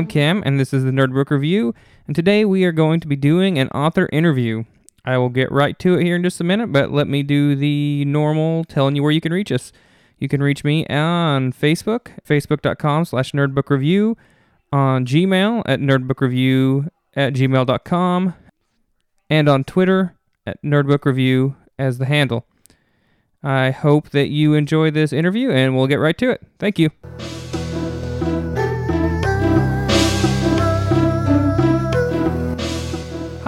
I'm Cam, and this is the Nerd Book Review. And today we are going to be doing an author interview. I will get right to it here in just a minute, but let me do the normal telling you where you can reach us. You can reach me on Facebook, facebook.com slash nerdbookreview, on Gmail at nerdbookreview at gmail.com, and on Twitter at nerdbookreview as the handle. I hope that you enjoy this interview, and we'll get right to it. Thank you.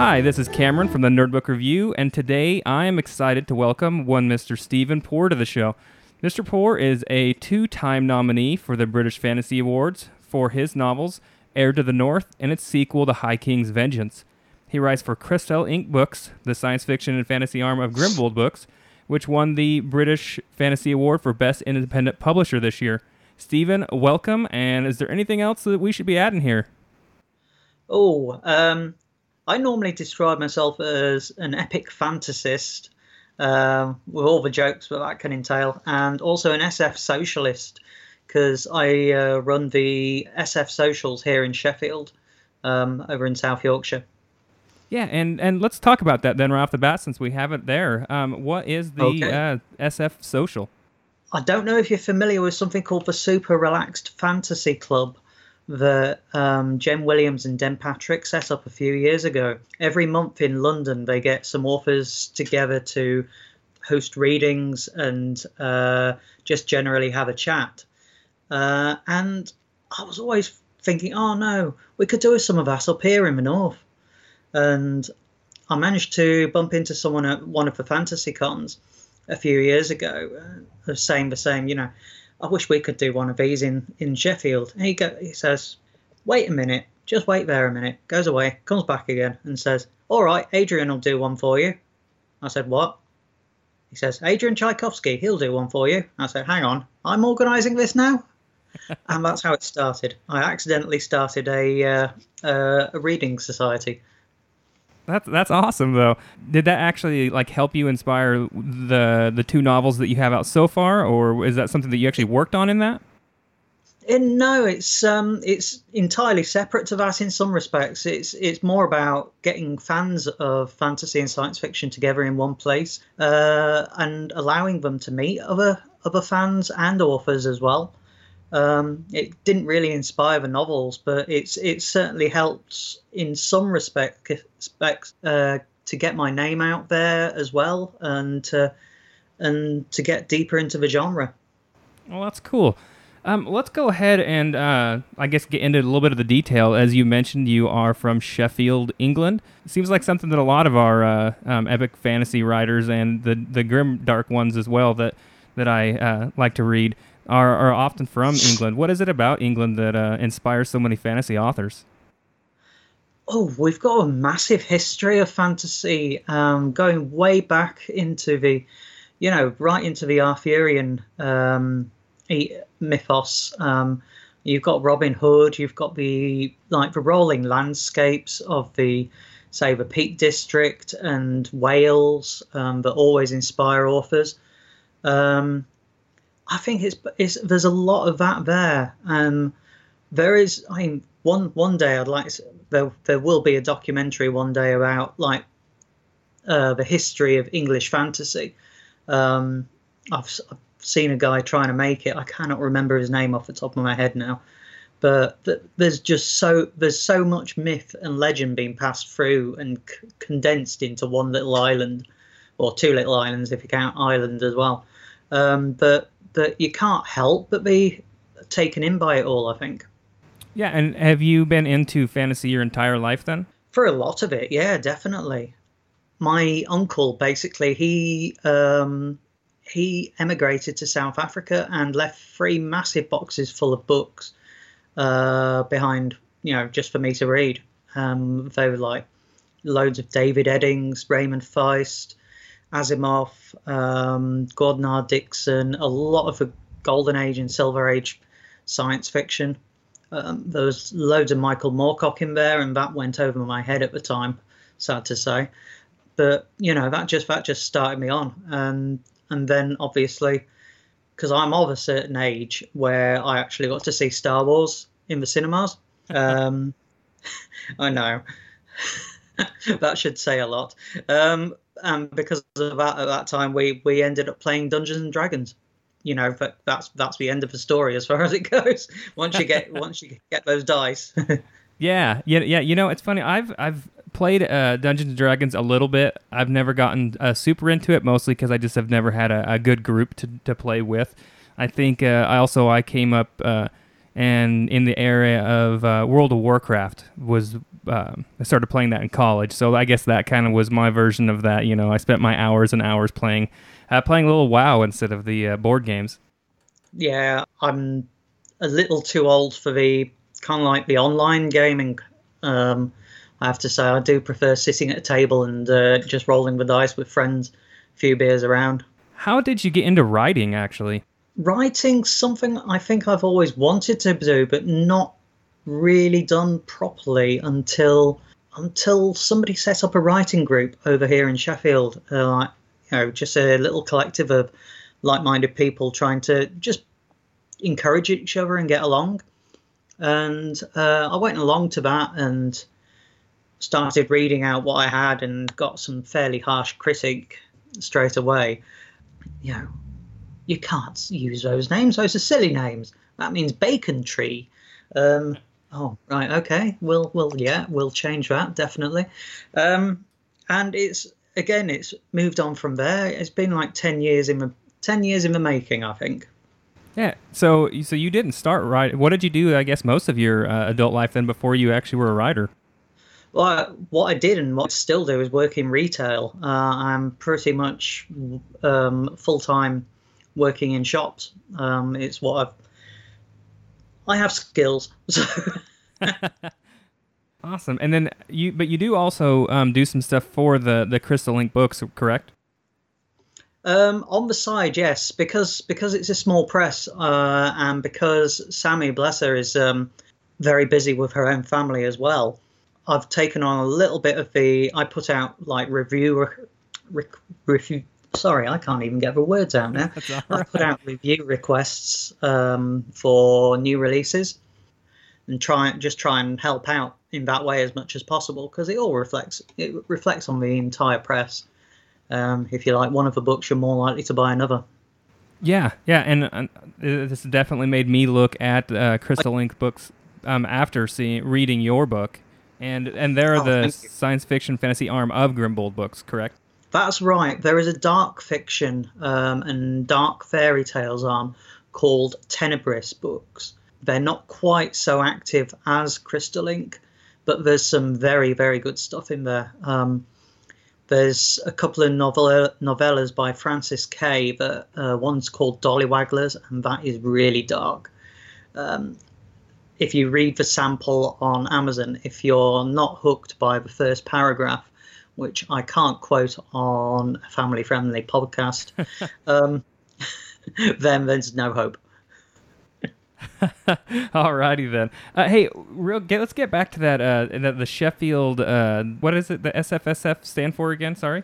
Hi, this is Cameron from the Nerdbook Review, and today I am excited to welcome one Mr. Steven Poore to the show. Mr. Poore is a two time nominee for the British Fantasy Awards for his novels Heir to the North and its sequel, The High King's Vengeance. He writes for Kristell Ink Books, the science fiction and fantasy arm of Grimbold Books, which won the British Fantasy Award for Best Independent Publisher this year. Steven, welcome, and is there anything else that we should be adding here? Oh, um, I normally describe myself as an epic fantasist, uh, with all the jokes that that can entail, and also an SF socialist, because I uh, run the SF socials here in Sheffield, um, over in South Yorkshire. Yeah, and, and let's talk about that then right off the bat since we have it there. Um, what is the okay. uh, SF social? I don't know if you're familiar with something called the Super Relaxed Fantasy Club that um, Jen Williams and Den Patrick set up a few years ago. Every month in London, they get some authors together to host readings and uh, just generally have a chat. Uh, and I was always thinking, oh no, we could do some of us up here in the north. And I managed to bump into someone at one of the fantasy cons a few years ago, uh, saying the same, you know, I wish we could do one of these in, in Sheffield. And he, go, he says, wait a minute, just wait there a minute. Goes away, comes back again and says, all right, Adrian will do one for you. I said, what? He says, Adrian Tchaikovsky, he'll do one for you. I said, hang on, I'm organising this now? and that's how it started. I accidentally started a, uh, uh, a reading society. That's that's awesome though. Did that actually like help you inspire the the two novels that you have out so far, or is that something that you actually worked on in that? In, no, it's um, it's entirely separate to that in some respects. It's it's more about getting fans of fantasy and science fiction together in one place uh, and allowing them to meet other other fans and authors as well. Um, it didn't really inspire the novels, but it's it certainly helped in some respect, respects uh, to get my name out there as well, and to, and to get deeper into the genre. Well, that's cool. Um, let's go ahead and uh, I guess get into a little bit of the detail. As you mentioned, you are from Sheffield, England. It seems like something that a lot of our uh, um, epic fantasy writers and the the grim dark ones as well that that I uh, like to read are, are often from England. What is it about England that uh, inspires so many fantasy authors? Oh, we've got a massive history of fantasy, um, going way back into the, you know, right into the Arthurian um, mythos. Um, you've got Robin Hood. You've got the like the rolling landscapes of the, say, the Peak District and Wales um, that always inspire authors. Um, I think it's, it's there's a lot of that there. Um, there is, I mean, one one day I'd like to, there there will be a documentary one day about like uh, the history of English fantasy. Um, I've, I've seen a guy trying to make it. I cannot remember his name off the top of my head now, but there's just so there's so much myth and legend being passed through and c- condensed into one little island, or two little islands if you count Ireland as well. Um, but that you can't help but be taken in by it all. I think. Yeah, and have you been into fantasy your entire life then? For a lot of it, yeah, definitely. My uncle basically he um, he emigrated to South Africa and left three massive boxes full of books uh, behind, you know, just for me to read. Um, they were like loads of David Eddings, Raymond Feist, Asimov, um, Gordon R. Dickson, a lot of the Golden Age and Silver Age science fiction. Um, there was loads of Michael Moorcock in there, and that went over my head at the time. Sad to say, but you know that just that just started me on, and and then obviously because I'm of a certain age where I actually got to see Star Wars in the cinemas. Um, I know. that should say a lot. Um, and because of that, at that time, we we ended up playing Dungeons and Dragons. You know, but that's that's the end of the story as far as it goes. Once you get once you get those dice. yeah, yeah, yeah. You know, it's funny. I've I've played uh, Dungeons and Dragons a little bit. I've never gotten uh, super into it, mostly because I just have never had a, a, good group to to play with. I think uh, I also I came up uh, and in the area of uh, World of Warcraft was um, I started playing that in college, so I guess that kind of was my version of that. You know, I spent my hours and hours playing uh, playing a little WoW instead of the uh, board games. Yeah, I'm a little too old for the kind of like the online gaming. Um, I have to say, I do prefer sitting at a table and uh, just rolling the dice with friends, a few beers around. How did you get into writing, actually? Writing something I think I've always wanted to do, but not really done properly until until somebody set up a writing group over here in Sheffield. Uh, like you know, just a little collective of like-minded people trying to just encourage each other and get along. And uh, I went along to that and started reading out what I had and got some fairly harsh critique straight away. You know, you can't use those names. Those are silly names. That means bacon tree. Um, oh, right, okay. We'll, we'll, yeah, we'll change that definitely. Um, and it's again, it's moved on from there. It's been like ten years in the ten years in the making, I think. Yeah. So, so you didn't start right. What did you do? I guess most of your uh, adult life then before you actually were a writer. Well, what I did and what I still do is work in retail. Uh, I'm pretty much um, full time working in shops. Um, it's what I've. I have skills. So. awesome, and then you, but you do also um, do some stuff for the the Kristell Ink books, correct? Um, on the side, yes, because because it's a small press, uh, and because Sammy, bless her, is um, very busy with her own family as well. I've taken on a little bit of the. I put out like review, re, review sorry, I can't even get the words out now. I've put out review requests um, for new releases and try just try and help out in that way as much as possible because it all reflects it reflects on the entire press. Um, if you like one of the books, you're more likely to buy another. Yeah, yeah, and uh, this definitely made me look at uh, Kristell Ink books um, after seeing reading your book, and and they're oh, the science fiction fantasy arm of Grimbold books, correct? That's right. There is a dark fiction um, and dark fairy tales arm called Tenebris Books. They're not quite so active as Kristell Ink, but there's some very, very good stuff in there. Um, there's a couple of novel- novellas by Frances Kay. That uh, one's called Dolly Wagglers, and that is really dark. Um, if you read the sample on Amazon, if you're not hooked by the first paragraph, which I can't quote on a family friendly podcast, um, then there's no hope. Alrighty then. Uh, hey, real. Get, let's get back to that. Uh, the, the Sheffield. Uh, what is it? The SFSF stand for again? Sorry.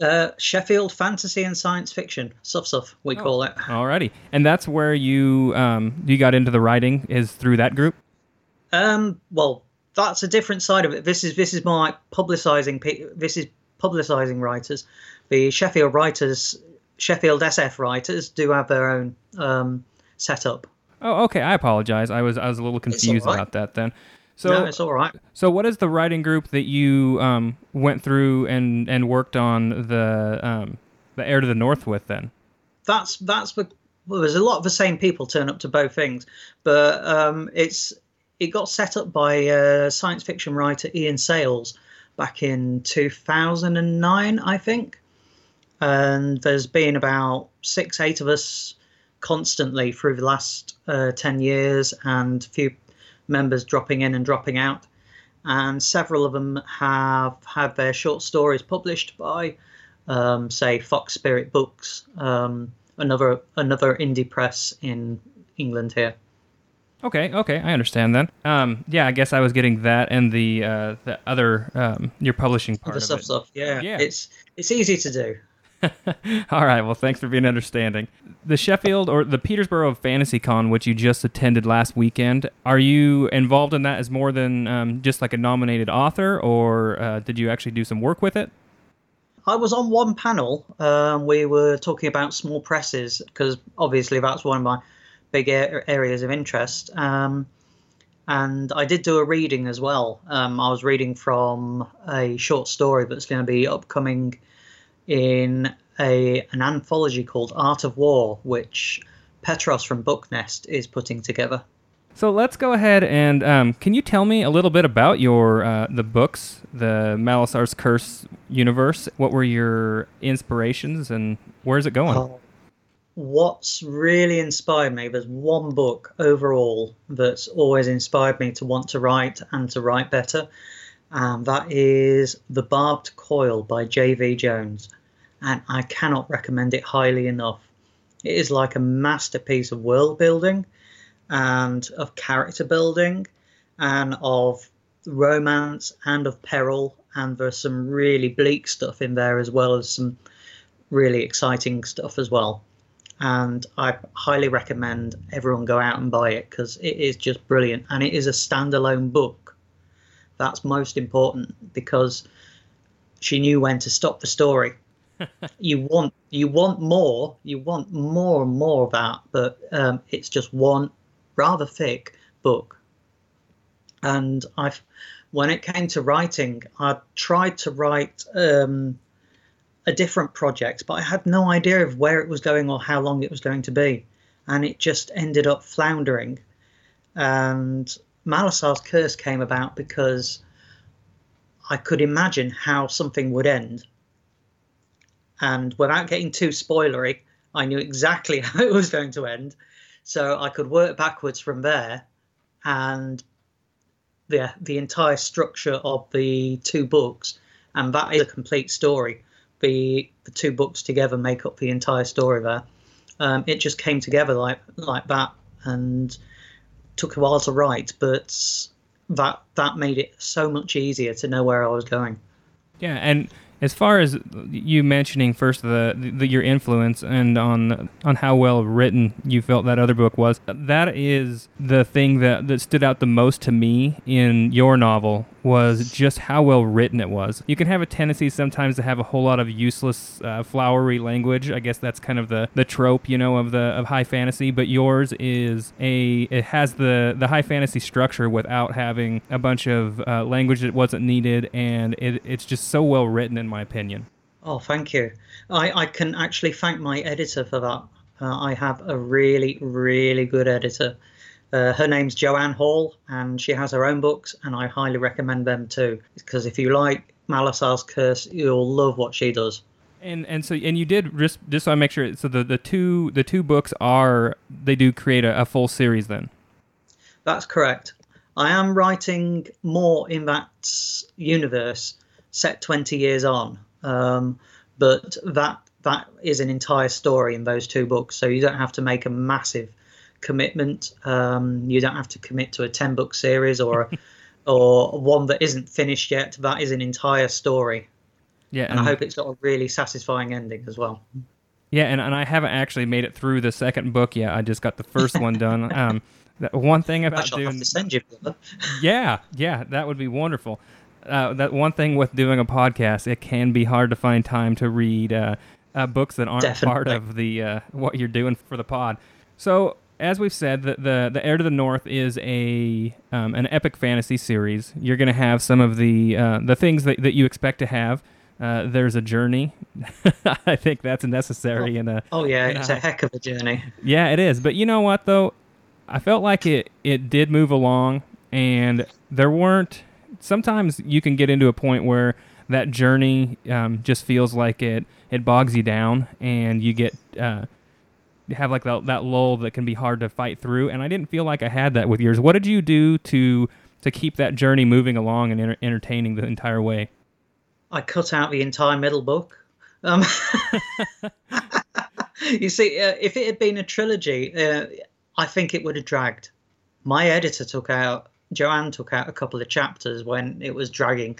Uh, Sheffield Fantasy and Science Fiction, stuff stuff we oh. call it. Alrighty, and that's where you um you got into the writing is through that group. Um, well, that's a different side of it. This is this is more like publicising. This is publicising writers. The Sheffield writers, Sheffield SF writers, do have their own um, setup. Oh, okay. I apologize. I was I was a little confused right. about that then. So no, it's all right. So, what is the writing group that you um, went through and, and worked on the um, the Heir to the North with then? That's that's the well, there's a lot of the same people turn up to both things, but um, it's it got set up by uh, science fiction writer Ian Sales back in 2009, I think. And there's been about six, eight of us constantly through the last uh, 10 years, and a few members dropping in and dropping out. And several of them have had their short stories published by, um, say, Fox Spirit Books, um, another another indie press in England here. Okay, okay, I understand then. Um, yeah, I guess I was getting that and the uh, the other um, your publishing part the of stuff, it. Stuff, yeah, yeah. It's it's easy to do. All right. Well, thanks for being understanding. The Sheffield or the Petersborough Fantasy Con, which you just attended last weekend, are you involved in that as more than um, just like a nominated author, or uh, did you actually do some work with it? I was on one panel. Um, we were talking about small presses because obviously that's one of my big areas of interest. Um, and I did do a reading as well. Um, I was reading from a short story that's going to be upcoming in a an anthology called Art of War, which Petros from Booknest is putting together. So let's go ahead and um, can you tell me a little bit about your uh, the books, the Malessar's Curse universe? What were your inspirations and where's it going? Uh, what's really inspired me? There's one book overall that's always inspired me to want to write and to write better, and that is The Barbed Coil by J.V. Jones, and I cannot recommend it highly enough. It is like a masterpiece of world building and of character building and of romance and of peril and there's some really bleak stuff in there as well as some really exciting stuff as well and i highly recommend everyone go out and buy it because it is just brilliant and it is a standalone book that's most important because she knew when to stop the story you want you want more you want more and more of that but um, it's just one rather thick book. And I've, when it came to writing, I tried to write um, a different project, but I had no idea of where it was going or how long it was going to be, and it just ended up floundering. And Malessar's Curse came about because I could imagine how something would end. And without getting too spoilery, I knew exactly how it was going to end. So I could work backwards from there, and the the entire structure of the two books, and that is a complete story. The the two books together make up the entire story there. Um, it just came together like like that, and took a while to write, but that that made it so much easier to know where I was going. Yeah, and as far as you mentioning first the, the, your influence and on on how well written you felt that other book was, that is the thing that that stood out the most to me in your novel was just how well written it was. You can have a tendency sometimes to have a whole lot of useless, uh, flowery language. I guess that's kind of the, the trope, you know, of the of high fantasy. But yours is a it has the the high fantasy structure without having a bunch of uh, language that wasn't needed, and it, it's just so well written, in my opinion. Oh, thank you. I, I can actually thank my editor for that. Uh, I have a really, really good editor. Uh, her name's Joanne Hall, and she has her own books, and I highly recommend them too. Because if you like Malessar's Curse, you'll love what she does. And and so and you did just just so I make sure. So the, the two the two books are they do create a, a full series then. That's correct. I am writing more in that universe set 20 years on, um, but that that is an entire story in those two books. So you don't have to make a massive commitment. Um, you don't have to commit to a ten book series or or one that isn't finished yet. That is an entire story. Yeah, and, and I hope it's got a really satisfying ending as well. Yeah, and, and I haven't actually made it through the second book yet. I just got the first one done. Um, that one thing about doing have to send you. yeah, yeah, that would be wonderful. Uh, that one thing with doing a podcast, it can be hard to find time to read uh, uh, books that aren't Definitely. part of the uh, what you're doing for the pod. So as we've said, the, the, the Heir to the North is a um, an epic fantasy series. You're going to have some of the uh, the things that, that you expect to have. Uh, there's a journey. I think that's necessary oh, in a. Oh yeah, it's a, a heck of a journey. Yeah, it is. But you know what though, I felt like it it did move along, and there weren't. Sometimes you can get into a point where that journey um, just feels like it it bogs you down, and you get. Uh, have like that, that lull that can be hard to fight through. And I didn't feel like I had that with yours. What did you do to to keep that journey moving along and enter- entertaining the entire way? I cut out the entire middle book. Um, you see, uh, if it had been a trilogy, uh, I think it would have dragged. My editor took out, Joanne took out a couple of chapters when it was dragging.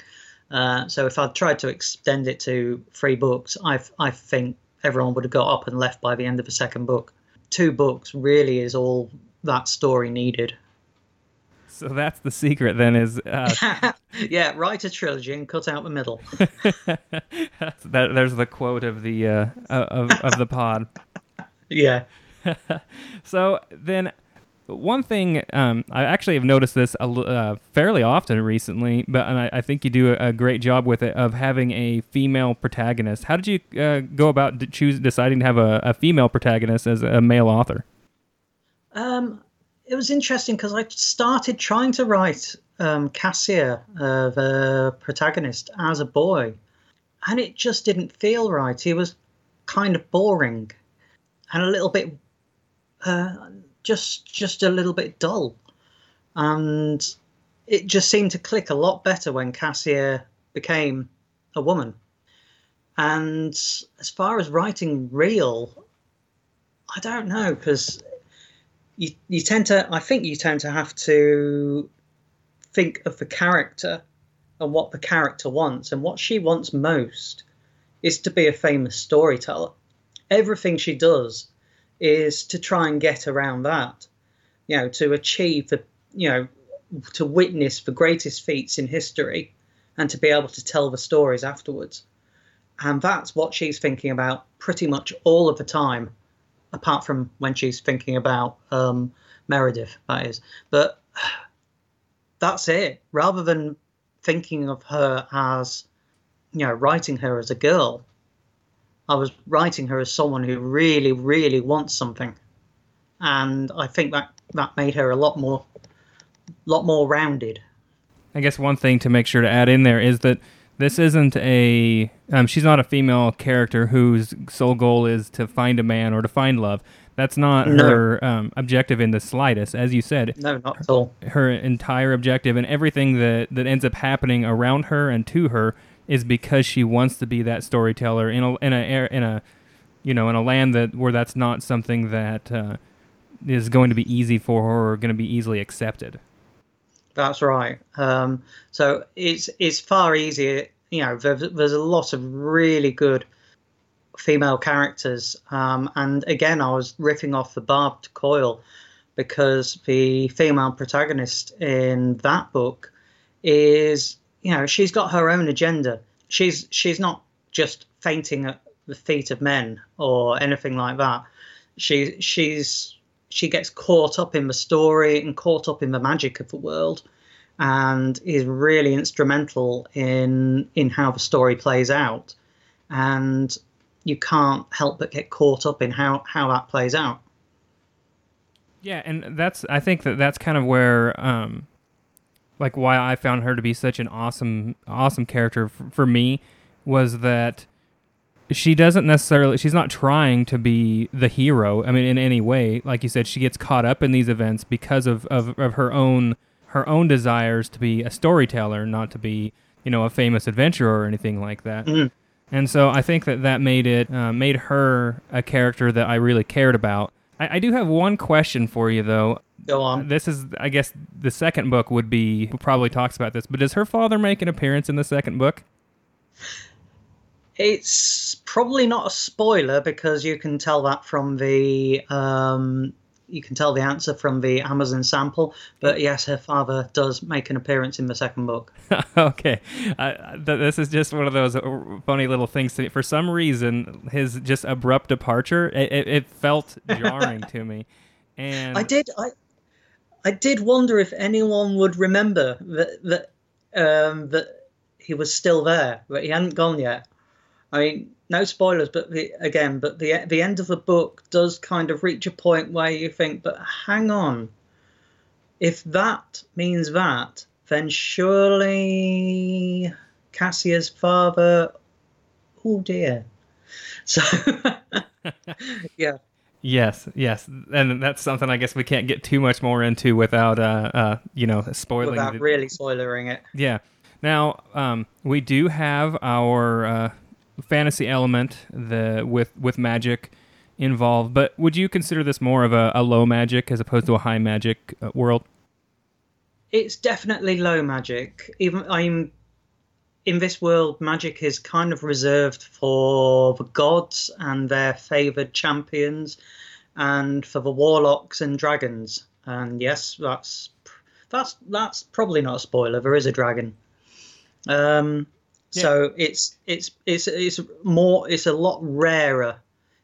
Uh, so if I'd tried to extend it to three books, I I think everyone would have got up and left by the end of the second book. Two books really is all that story needed. So that's the secret then is uh... yeah, write a trilogy and cut out the middle. that, there's the quote of the uh, of, of the pod. Yeah. so then one thing um, I actually have noticed this uh, fairly often recently, but I, I, think you do a, great job with it of having a female protagonist. How did you uh, go about choose deciding to have a, a, female protagonist as a male author? Um, it was interesting because I started trying to write um, Cassia, uh, the protagonist, as a boy, and it just didn't feel right. He was kind of boring and a little bit uh, just just a little bit dull, and it just seemed to click a lot better when Cassia became a woman. And as far as writing real, I don't know because you you tend to I think you tend to have to think of the character and what the character wants and what she wants most is to be a famous storyteller. Everything she does is to try and get around that, you know, to achieve the, you know, to witness the greatest feats in history and to be able to tell the stories afterwards. And that's what she's thinking about pretty much all of the time, apart from when she's thinking about um, Meredith, that is. But that's it. Rather than thinking of her as, you know, writing her as a girl, I was writing her as someone who really, really wants something, and I think that that made her a lot more, lot more rounded. I guess one thing to make sure to add in there is that this isn't a um, she's not a female character whose sole goal is to find a man or to find love. That's not no. her um, objective in the slightest, as you said. No, not at all. Her entire objective and everything that that ends up happening around her and to her is because she wants to be that storyteller in a in a in a you know in a land that where that's not something that uh, is going to be easy for her or going to be easily accepted. That's right. Um, so it's it's far easier. You know, there's, there's a lot of really good female characters, um, and again, I was riffing off the barbed coil because the female protagonist in that book is you know, she's got her own agenda. She's she's not just fainting at the feet of men or anything like that. She she's she gets caught up in the story and caught up in the magic of the world and is really instrumental in in how the story plays out and you can't help but get caught up in how how that plays out yeah and that's i think that that's kind of where um like why I found her to be such an awesome awesome character for, for me was that she doesn't necessarily she's not trying to be the hero i mean in any way. Like you said she gets caught up in these events because of, of, of her own her own desires to be a storyteller not to be you know a famous adventurer or anything like that. Mm-hmm. and so i think that that made it uh, made her a character that i really cared about I, I do have one question for you though Go on. This is, I guess, the second book would be probably talks about this. But does her father make an appearance in the second book? It's probably not a spoiler because you can tell that from the um, you can tell the answer from the Amazon sample. But yes, her father does make an appearance in the second book. okay, uh, th- this is just one of those uh, funny little things. To, for some reason, his just abrupt departure it, it, it felt jarring to me. And I did. I I did wonder if anyone would remember that that um, that he was still there, that he hadn't gone yet. I mean, no spoilers, but the, again, but the the end of the book does kind of reach a point where you think, but hang on, if that means that, then surely Cassia's father. Oh dear. So, yeah. Yes, yes, and that's something I guess we can't get too much more into without, uh, uh you know, spoiling. Without the, really spoiling it. Yeah. Now, um, we do have our uh, fantasy element the with with magic involved, but would you consider this more of a, a low magic as opposed to a high magic uh, world? It's definitely low magic. Even I'm in this world, magic is kind of reserved for the gods and their favored champions, and for the warlocks and dragons. And yes, that's that's that's probably not a spoiler. There is a dragon. Um, yeah. So it's it's it's it's more it's a lot rarer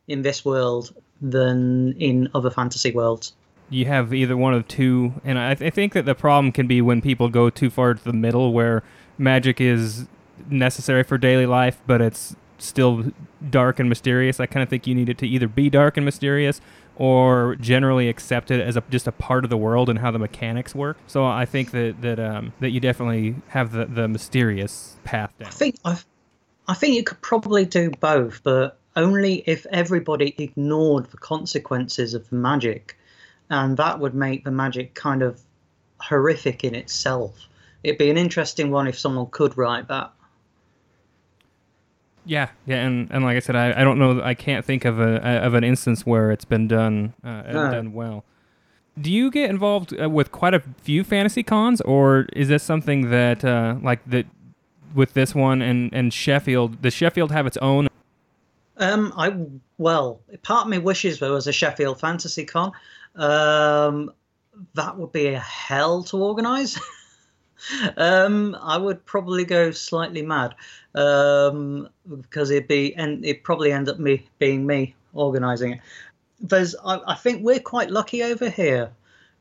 in this world than in other fantasy worlds. You have either one of two, and I, th- I think that the problem can be when people go too far to the middle, where magic is necessary for daily life, but it's still dark and mysterious. I kind of think you need it to either be dark and mysterious or generally accepted as a, just a part of the world and how the mechanics work. So I think that that um, that you definitely have the, the mysterious path down. I think i I think you could probably do both, but only if everybody ignored the consequences of the magic, and that would make the magic kind of horrific in itself. It'd be an interesting one if someone could write that. Yeah, yeah, and, and like I said, I, I don't know, I can't think of a of an instance where it's been done uh, no. done well. Do you get involved uh, with quite a few fantasy cons, or is this something that uh, like that with this one and and Sheffield? Does Sheffield have its own? Um, I well, part of me wishes there was a Sheffield Fantasy Con. Um, that would be a hell to organise. um, I would probably go slightly mad um, because it'd be and it probably end up me being me organising it. There's, I, I think we're quite lucky over here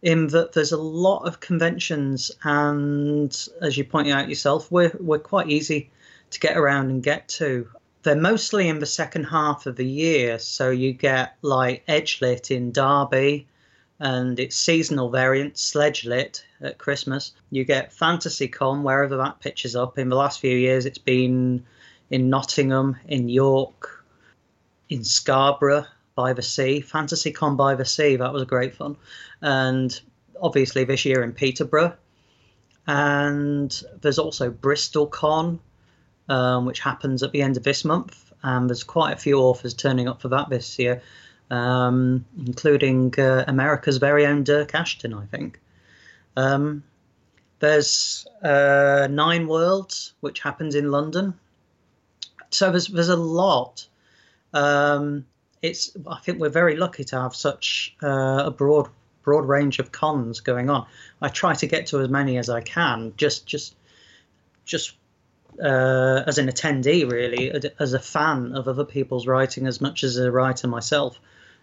in that there's a lot of conventions, and as you pointed out yourself, we're we're quite easy to get around and get to. They're mostly in the second half of the year, so you get like Edgelit in Derby, and its seasonal variant, Sledge Lit, at Christmas. You get FantasyCon, wherever that pitches up. In the last few years, it's been in Nottingham, in York, in Scarborough by the sea. FantasyCon by the sea, that was great fun. And obviously this year in Peterborough. And there's also Bristol Con, um, which happens at the end of this month. And there's quite a few authors turning up for that this year um, including uh, America's very own Dirk Ashton, I think. Um, there's uh, Nine Worlds, which happens in London. So there's there's a lot. Um, it's I think we're very lucky to have such uh, a broad broad range of cons going on. I try to get to as many as I can, just just just uh, as an attendee, really, as a fan of other people's writing as much as a writer myself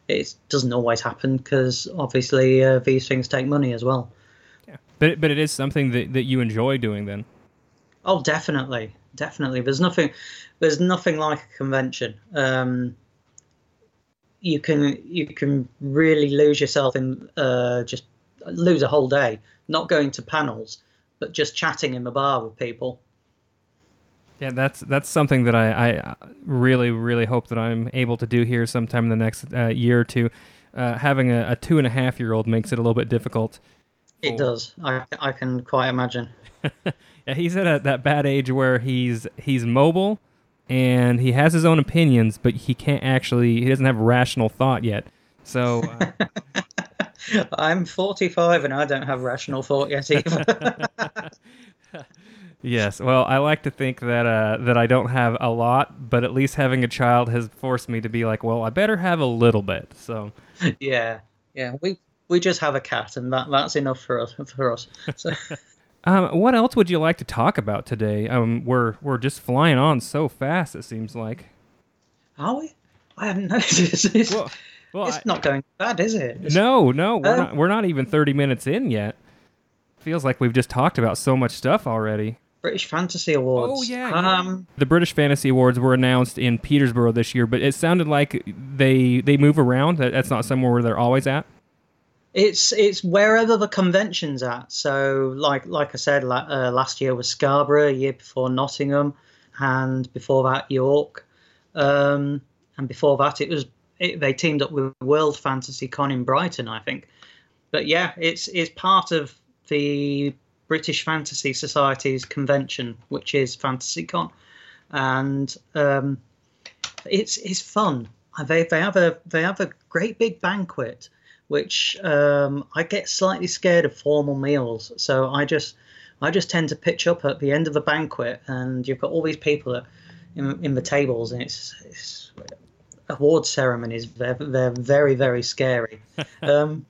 it doesn't always happen because obviously uh, these things take money as well. Yeah, but but it is something that, that you enjoy doing then. Oh, definitely, definitely. There's nothing, there's nothing like a convention. Um, you can you can really lose yourself in uh, just lose a whole day not going to panels, but just chatting in the bar with people. Yeah, that's that's something that I, I really really hope that I'm able to do here sometime in the next uh, year or two. Uh, having a, a, two and a half year old makes it a little bit difficult. It does. I I can quite imagine. yeah, he's at a, that bad age where he's he's mobile and he has his own opinions, but he can't actually he doesn't have rational thought yet. So. Uh, I'm 45 and I don't have rational thought yet either. Yes, well, I like to think that uh, that I don't have a lot, but at least having a child has forced me to be like, well, I better have a little bit. So, yeah, yeah, we we just have a cat, and that that's enough for us for us. So. um, what else would you like to talk about today? Um, we're we're just flying on so fast. It seems like. Are we? I haven't noticed. It's, well, well, it's I, not going bad, is it? It's, no, no, we're uh, not. We're not even thirty minutes in yet. Feels like we've just talked about so much stuff already. British Fantasy Awards. Oh yeah, um, the British Fantasy Awards were announced in Petersburg this year, but it sounded like they they move around. That that's not somewhere where they're always at. It's it's wherever the convention's at. So like like I said, uh, last year was Scarborough, a year before Nottingham, and before that York, um, and before that it was it, they teamed up with World Fantasy Con in Brighton, I think. But yeah, it's it's part of the British Fantasy Society's convention, which is FantasyCon, and um, it's it's fun. They they have a they have a great big banquet, which um, I get slightly scared of formal meals, so I just I just tend to pitch up at the end of the banquet, and you've got all these people in, in the tables, and it's, it's award ceremonies. They're they're very very scary. um,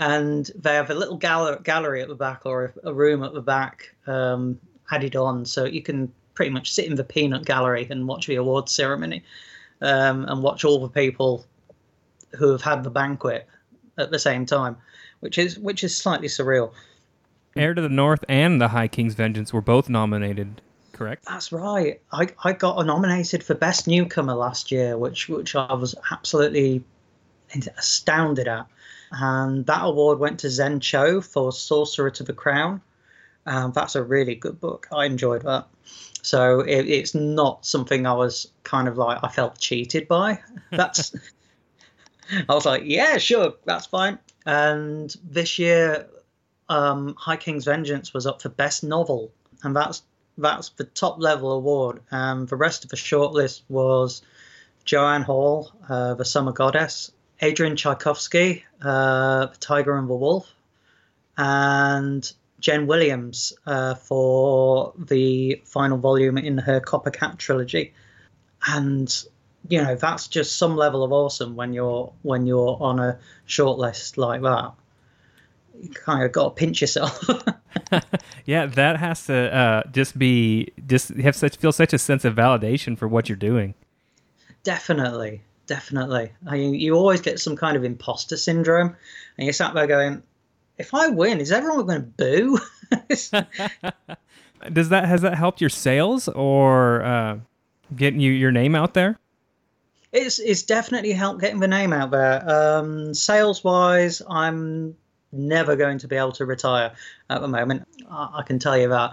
and they have a little gal- gallery at the back or a, room at the back um, added on, so you can pretty much sit in the peanut gallery and watch the award ceremony um, and watch all the people who have had the banquet at the same time, which is which is slightly surreal. Heir to the North and The High King's Vengeance were both nominated, correct? That's right. I, I got nominated for Best Newcomer last year, which which I was absolutely astounded at. And that award went to Zen Cho for Sorcerer to the Crown. Um, that's a really good book. I enjoyed that. So it, it's not something I was kind of like I felt cheated by. That's I was like, yeah, sure, that's fine. And this year, um, High King's Vengeance was up for best novel, and that's that's the top level award. And the rest of the shortlist was Joanne Hall, uh, The Summer Goddess, Adrian Tchaikovsky, uh, The Tiger and the Wolf, and Jen Williams uh, for the final volume in her Copper Coppercat trilogy. And you know that's just some level of awesome when you're when you're on a shortlist like that. You kind of got to pinch yourself. yeah, that has to uh, just be just have such feel such a sense of validation for what you're doing. Definitely, definitely. I mean, you always get some kind of imposter syndrome, and you're sat there going, "If I win, is everyone going to boo?" Does that has that helped your sales or uh, getting you your name out there? It's it's definitely helped getting the name out there. Um, sales wise, I'm never going to be able to retire at the moment. I, I can tell you that.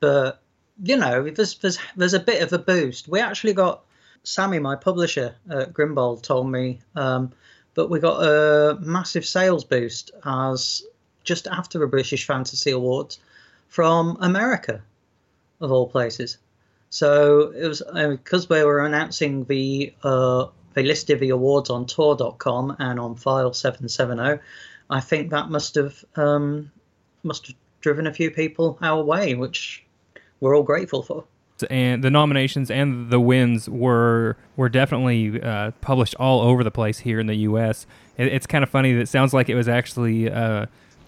But you know, there's there's there's a bit of a boost. We actually got Sammy, my publisher at Grimbold, told me um, but we got a massive sales boost as just after the British Fantasy Awards from America, of all places. So it was because we were announcing the uh, they listed the awards on Tor.com and on File Seven Seven Zero. I think that must have um, must have driven a few people our way, which we're all grateful for. And the nominations and the wins were were definitely uh, published all over the place here in the U.S. It, it's kind of funny that it sounds like it was actually uh,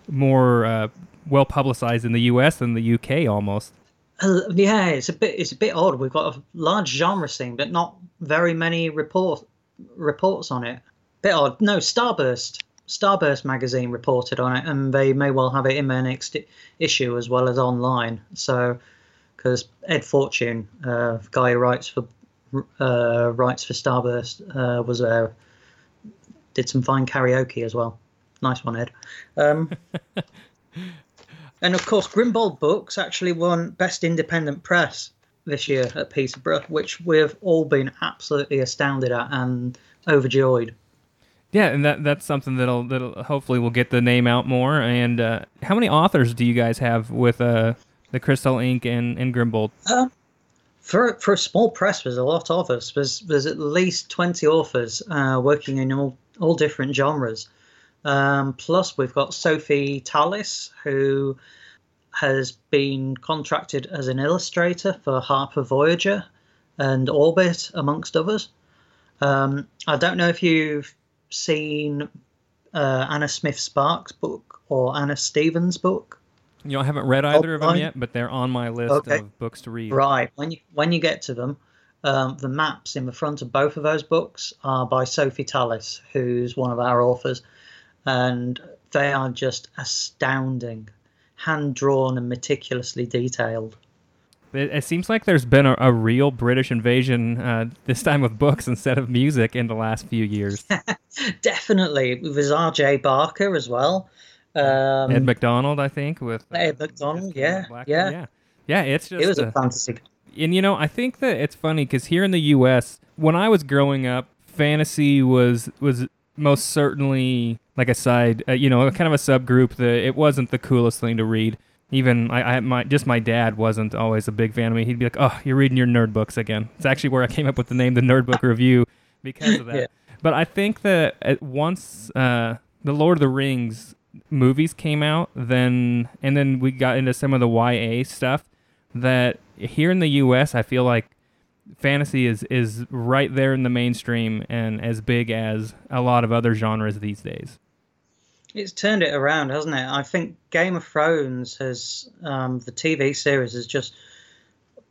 more uh, well publicized in the U.S. than the U.K. almost. Uh, yeah, it's a bit it's a bit odd. We've got a large genre scene, but not very many report reports on it. Bit odd. No, Starburst. Starburst magazine reported on it, and they may well have it in their next issue as well as online. So, because Ed Fortune, uh, guy who writes for uh, writes for Starburst, uh, was there. Did some fine karaoke as well. Nice one, Ed. Um, And of course, Grimbold Books actually won Best Independent Press this year at Peterborough, which we've all been absolutely astounded at and overjoyed. Yeah, and that that's something that'll that'll hopefully will get the name out more. And uh, how many authors do you guys have with uh, the Kristell Ink and, and Grimbold? Uh, for for a small press, there's a lot of us. There's there's at least twenty authors uh, working in all all different genres. Um, plus, we've got Sophie Tallis, who has been contracted as an illustrator for Harper Voyager and Orbit, amongst others. Um, I don't know if you've seen uh, Anna Smith Sparks' book or Anna Stephens' book. You know, I haven't read either of them yet, but they're on my list okay. of books to read. Right. When you when you get to them, um, the maps in the front of both of those books are by Sophie Tallis, who's one of our authors and they are just astounding, hand drawn and meticulously detailed. It, it, seems like there's been a, a real British invasion uh, this time with books instead of music in the last few years. Definitely, with R.J. Barker as well. Um, Ed McDonald, I think, with uh, Ed McDonald. Yeah, yeah, yeah, yeah. It's just it was a, a fantasy. And you know, I think that it's funny because here in the U.S., when I was growing up, fantasy was was most certainly like a side, uh, you know, kind of a subgroup that it wasn't the coolest thing to read. Even I, I my just my dad wasn't always a big fan of me. He'd be like, "Oh, you're reading your nerd books again." It's actually where I came up with the name, the Nerd Book Review, because of that. Yeah. But I think that once uh, the Lord of the Rings movies came out, then and then we got into some of the YA stuff. That here in the U.S., I feel like fantasy is is right there in the mainstream and as big as a lot of other genres these days. It's turned it around, hasn't it? I think Game of Thrones has um, the TV series has just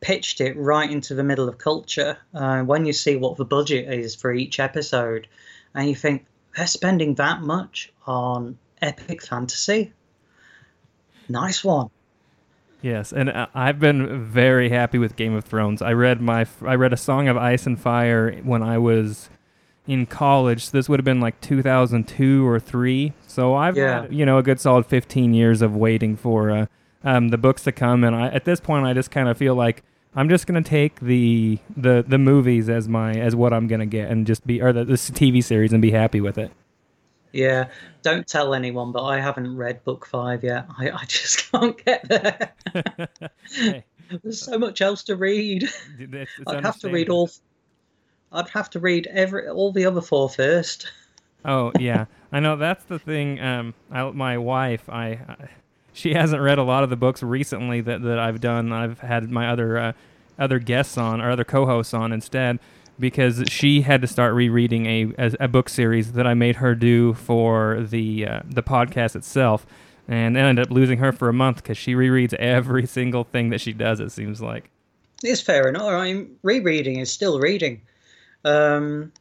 pitched it right into the middle of culture. Uh, when you see what the budget is for each episode, and you think they're spending that much on epic fantasy, nice one. Yes, and I've been very happy with Game of Thrones. I read my I read a Song of Ice and Fire when I was in college. So this would have been like 2002 or three. So I've yeah. had, you know a good solid 15 years of waiting for uh, um, the books to come, and I, at this point I just kind of feel like I'm just gonna take the the the movies as my as what I'm gonna get and just be or the, the TV series and be happy with it. Yeah, don't tell anyone, but I haven't read book five yet. I, I just can't get there. hey. There's so much else to read. It's, it's I'd have to read all. I'd have to read every all the other four first. Oh yeah, I know that's the thing. Um, I, my wife, I, I, she hasn't read a lot of the books recently that, that I've done. I've had my other uh, other guests on or other co-hosts on instead because she had to start rereading a, a, a book series that I made her do for the uh, the podcast itself, and ended up losing her for a month because she rereads every single thing that she does. It seems like it's fair enough. I mean, rereading is still reading. Um,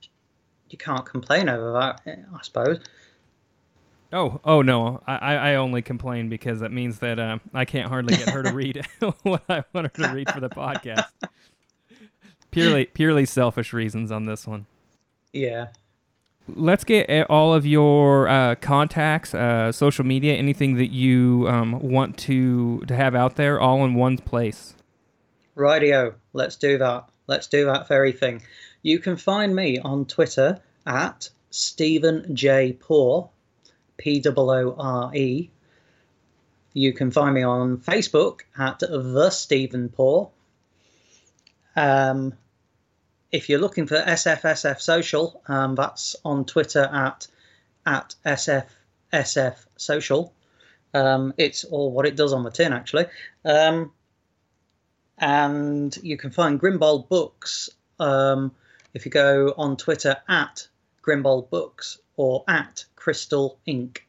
you can't complain over that, I suppose. Oh, oh no! I, I only complain because that means that uh, I can't hardly get her to read what I want her to read for the podcast purely purely selfish reasons on this one. Yeah. Let's get all of your uh, contacts, uh, social media, anything that you um, want to to have out there, all in one place. Rightio, let's do that. Let's do that very thing. You can find me on Twitter at Steven J. Poore, P O O R E. You can find me on Facebook at The Steven Poore. Um, if you're looking for SFSF Social, um, that's on Twitter at at SFSF Social. Um, it's all what it does on the tin, actually. Um, and you can find Grimbold Books um, if you go on Twitter at Grimbold Books or at Kristell Ink.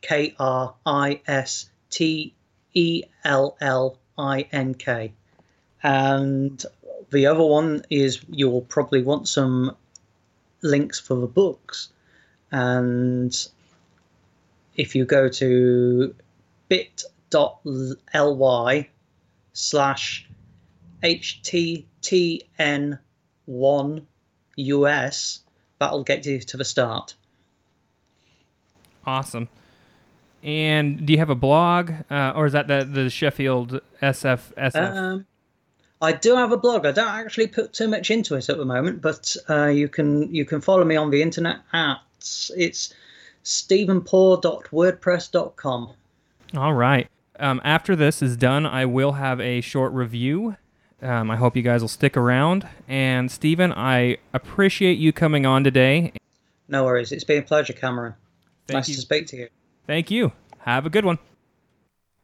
K R I S T E L L I N K. And the other one is you'll probably want some links for the books. And if you go to bit.ly slash HTTN1 US, that'll get you to the start. Awesome. And do you have a blog, uh, or is that the the Sheffield SF Um, I do have a blog. I don't actually put too much into it at the moment, but uh, you can you can follow me on the internet at it's stevenpoore.wordpress.com. All right. Um, after this is done, I will have a short review. Um, I hope you guys will stick around. And Steven, I appreciate you coming on today. No worries. It's been a pleasure, Cameron. Thank nice you. to speak to you. Thank you. Have a good one.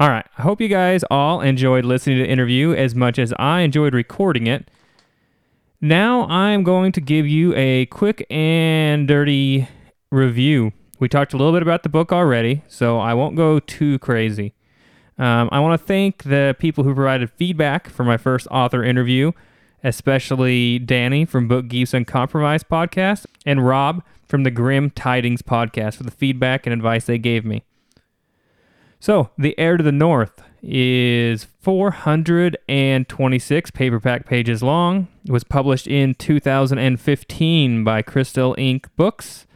All right. I hope you guys all enjoyed listening to the interview as much as I enjoyed recording it. Now I'm going to give you a quick and dirty review. We talked a little bit about the book already, so I won't go too crazy. Um, I want to thank the people who provided feedback for my first author interview, especially Danny from Book Geeks Uncompromised podcast and Rob from the Grim Tidings podcast for the feedback and advice they gave me. So, The Heir to the North is 426 paperback pages long. It was published in 2015 by Kristell Ink Books.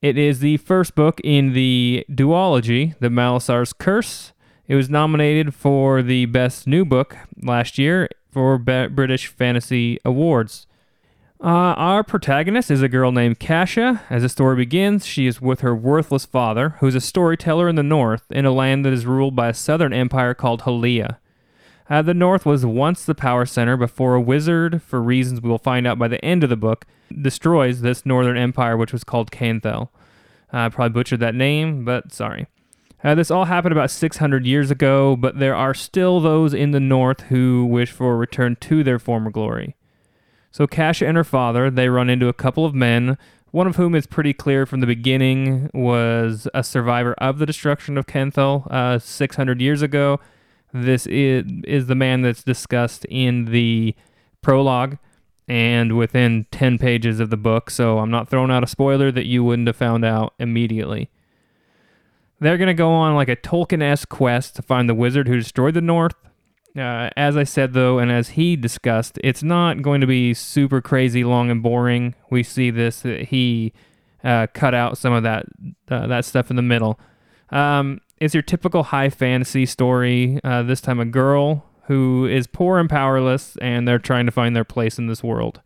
It is the first book in the duology, The Malessar's Curse. It was nominated for the Best New Book last year for British Fantasy Awards. Uh, our protagonist is a girl named Cassia. As the story begins, she is with her worthless father, who's a storyteller in the north, in a land that is ruled by a southern empire called Halia. Uh, the north was once the power center before a wizard, for reasons we will find out by the end of the book, destroys this northern empire, which was called Canthel. I uh, probably butchered that name, but sorry. Uh, this all happened about 600 years ago, but there are still those in the north who wish for a return to their former glory. So Cassia and her father, they run into a couple of men, one of whom is pretty clear from the beginning was a survivor of the destruction of Kenthal uh, 600 years ago. This is, is the man that's discussed in the prologue and within 10 pages of the book, so I'm not throwing out a spoiler that you wouldn't have found out immediately. They're going to go on like a Tolkien esque quest to find the wizard who destroyed the North. Uh, as I said, though, and as he discussed, it's not going to be super crazy long and boring. We see this, he uh, cut out some of that, uh, that stuff in the middle. Um, it's your typical high fantasy story. Uh, this time, a girl who is poor and powerless, and they're trying to find their place in this world.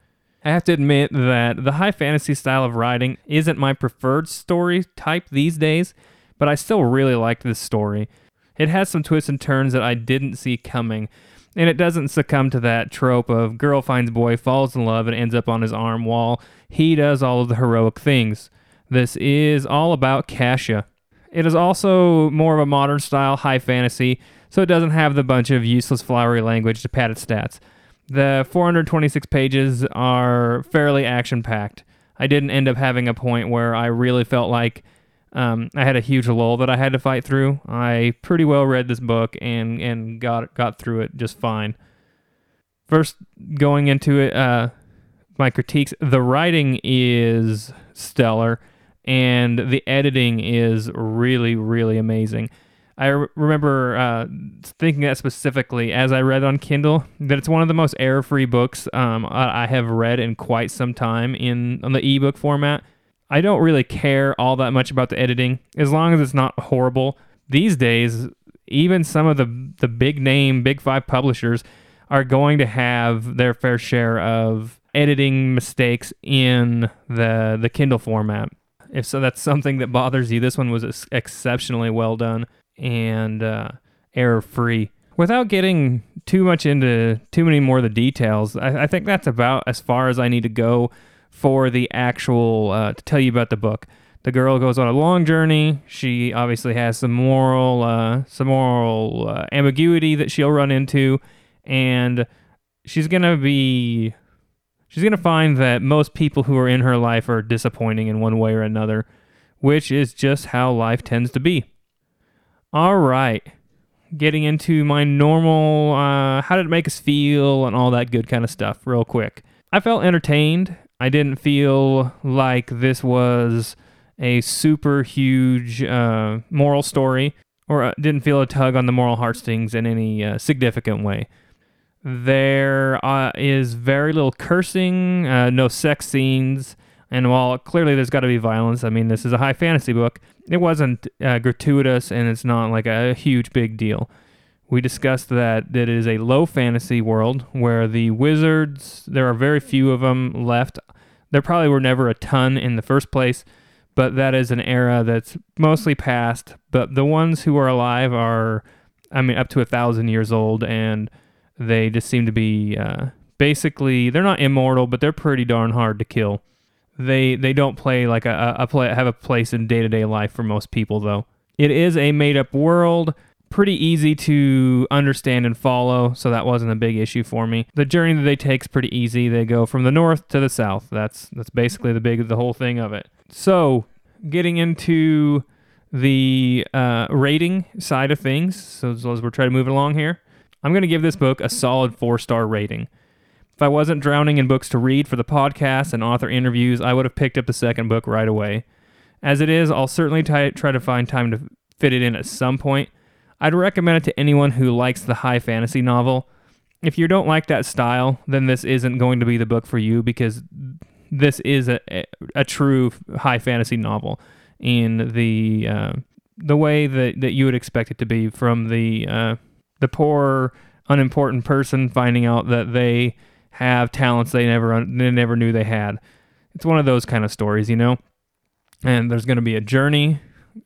I have to admit that the high fantasy style of writing isn't my preferred story type these days but I still really liked this story. It has some twists and turns that I didn't see coming, and it doesn't succumb to that trope of girl finds boy, falls in love, and ends up on his arm while he does all of the heroic things. This is all about Cassia. It is also more of a modern style high fantasy, so it doesn't have the bunch of useless flowery language to pad its stats. The 426 pages are fairly action packed. I didn't end up having a point where I really felt like um, I had a huge lull that I had to fight through. I pretty well read this book and and got got through it just fine. First, going into it, uh, my critiques: the writing is stellar, and the editing is really really amazing. I re- remember uh, thinking that specifically as I read on Kindle that it's one of the most error-free books um, I have read in quite some time in on the ebook format I don't really care all that much about the editing as long as it's not horrible. These days, even some of the the big name, big five publishers are going to have their fair share of editing mistakes in the the Kindle format. If so, that's something that bothers you. This one was exceptionally well done and uh, error free. Without getting too much into too many more of the details, I, I think that's about as far as I need to go for the actual uh, to tell you about the book. The girl goes on a long journey. She obviously has some moral, uh, some moral uh, ambiguity that she'll run into, and she's gonna be, she's gonna find that most people who are in her life are disappointing in one way or another, which is just how life tends to be. All right, getting into my normal, uh, how did it make us feel, and all that good kind of stuff, real quick. I felt entertained. I didn't feel like this was a super huge uh, moral story, or uh, didn't feel a tug on the moral heartstrings in any uh, significant way. There uh, is very little cursing, uh, no sex scenes, and while clearly there's got to be violence, I mean, this is a high fantasy book, it wasn't uh, gratuitous and it's not like a huge big deal we discussed that, it is a low fantasy world where the wizards, there are very few of them left. There probably were never a ton in the first place, but that is an era that's mostly past. But the ones who are alive are, I mean, up to a thousand years old, and they just seem to be uh, basically, they're not immortal, but they're pretty darn hard to kill. They they don't play like a, a play have a place in day to day life for most people though. It is a made up world pretty easy to understand and follow, so that wasn't a big issue for me. The journey that they take is pretty easy. They go from the north to the south. That's that's basically the big the whole thing of it. So, getting into the uh, rating side of things, so as, we're trying to move along here, I'm going to give this book a solid four star rating. If I wasn't drowning in books to read for the podcast and author interviews, I would have picked up the second book right away. As it is, I'll certainly t- try to find time to fit it in at some point I'd recommend it to anyone who likes the high fantasy novel. If you don't like that style, then this isn't going to be the book for you because this is a, a, true high fantasy novel in the uh, the way that, that you would expect it to be from the uh, the poor unimportant person finding out that they have talents they never they never knew they had. It's one of those kind of stories, you know. And there's going to be a journey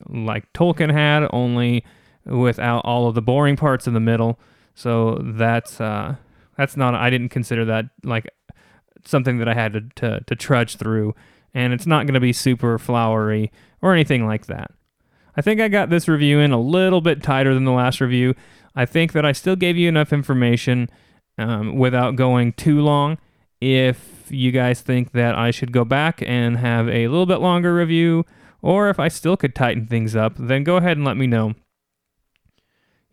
like Tolkien had, only without all of the boring parts in the middle. So that's uh, that's not. I didn't consider that like something that I had to to, to trudge through, and it's not going to be super flowery or anything like that. I think I got this review in a little bit tighter than the last review. I think that I still gave you enough information um, without going too long. If you guys think that I should go back and have a little bit longer review, or if I still could tighten things up, then go ahead and let me know.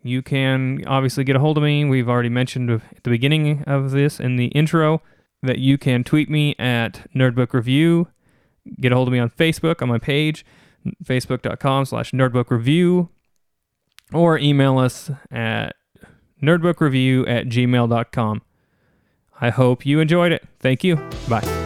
You can obviously get a hold of me. We've already mentioned at the beginning of this in the intro that you can tweet me at Nerdbook Review. Get a hold of me on Facebook on my page, facebook.com slash nerdbookreview, or email us at nerdbookreview at gmail.com. I hope you enjoyed it. Thank you. Bye.